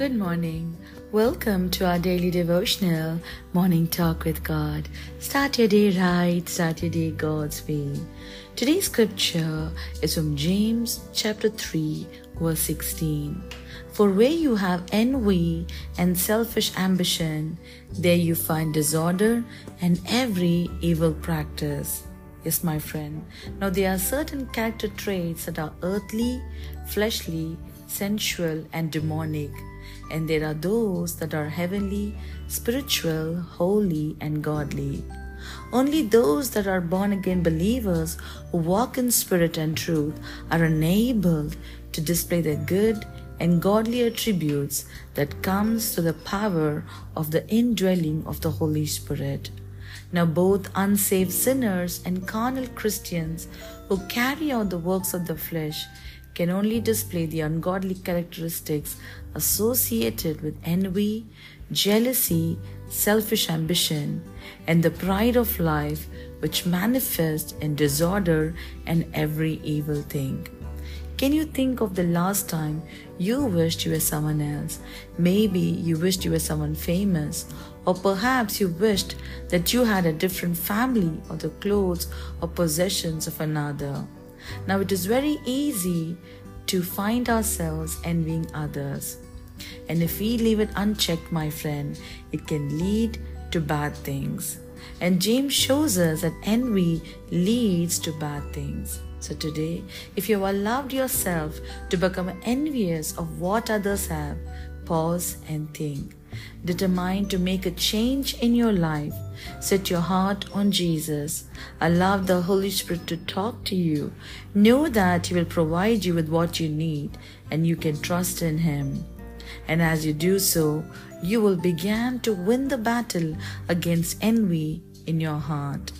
Good morning. Welcome to our daily devotional morning talk with God. Start your day right, start your day God's way. Today's scripture is from James chapter 3, verse 16. For where you have envy and selfish ambition, there you find disorder and every evil practice. Yes, my friend. Now, there are certain character traits that are earthly, fleshly, sensual, and demonic. And there are those that are heavenly, spiritual, holy, and godly. Only those that are born again believers who walk in spirit and truth are enabled to display the good and godly attributes that comes to the power of the indwelling of the Holy Spirit. Now, both unsaved sinners and carnal Christians who carry out the works of the flesh can only display the ungodly characteristics associated with envy, jealousy, selfish ambition, and the pride of life which manifest in disorder and every evil thing. Can you think of the last time you wished you were someone else? Maybe you wished you were someone famous, or perhaps you wished that you had a different family or the clothes or possessions of another. Now it is very easy to find ourselves envying others. And if we leave it unchecked, my friend, it can lead to bad things. And James shows us that envy leads to bad things. So today, if you have allowed yourself to become envious of what others have, pause and think. Determine to make a change in your life. Set your heart on Jesus. Allow the Holy Spirit to talk to you. Know that He will provide you with what you need and you can trust in Him. And as you do so, you will begin to win the battle against envy in your heart.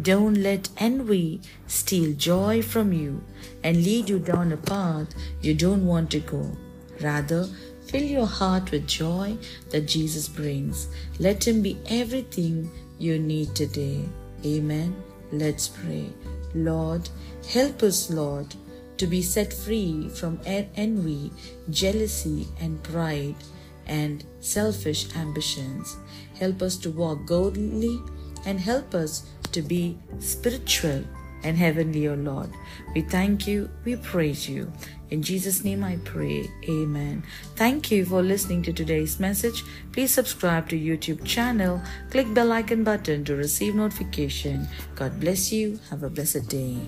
Don't let envy steal joy from you and lead you down a path you don't want to go. Rather, fill your heart with joy that Jesus brings. Let Him be everything you need today. Amen. Let's pray. Lord, help us, Lord, to be set free from envy, jealousy, and pride and selfish ambitions. Help us to walk godly and help us to be spiritual and heavenly, O Lord. We thank you, we praise you. In Jesus' name I pray. Amen. Thank you for listening to today's message. Please subscribe to YouTube channel. Click bell icon button to receive notification. God bless you. Have a blessed day.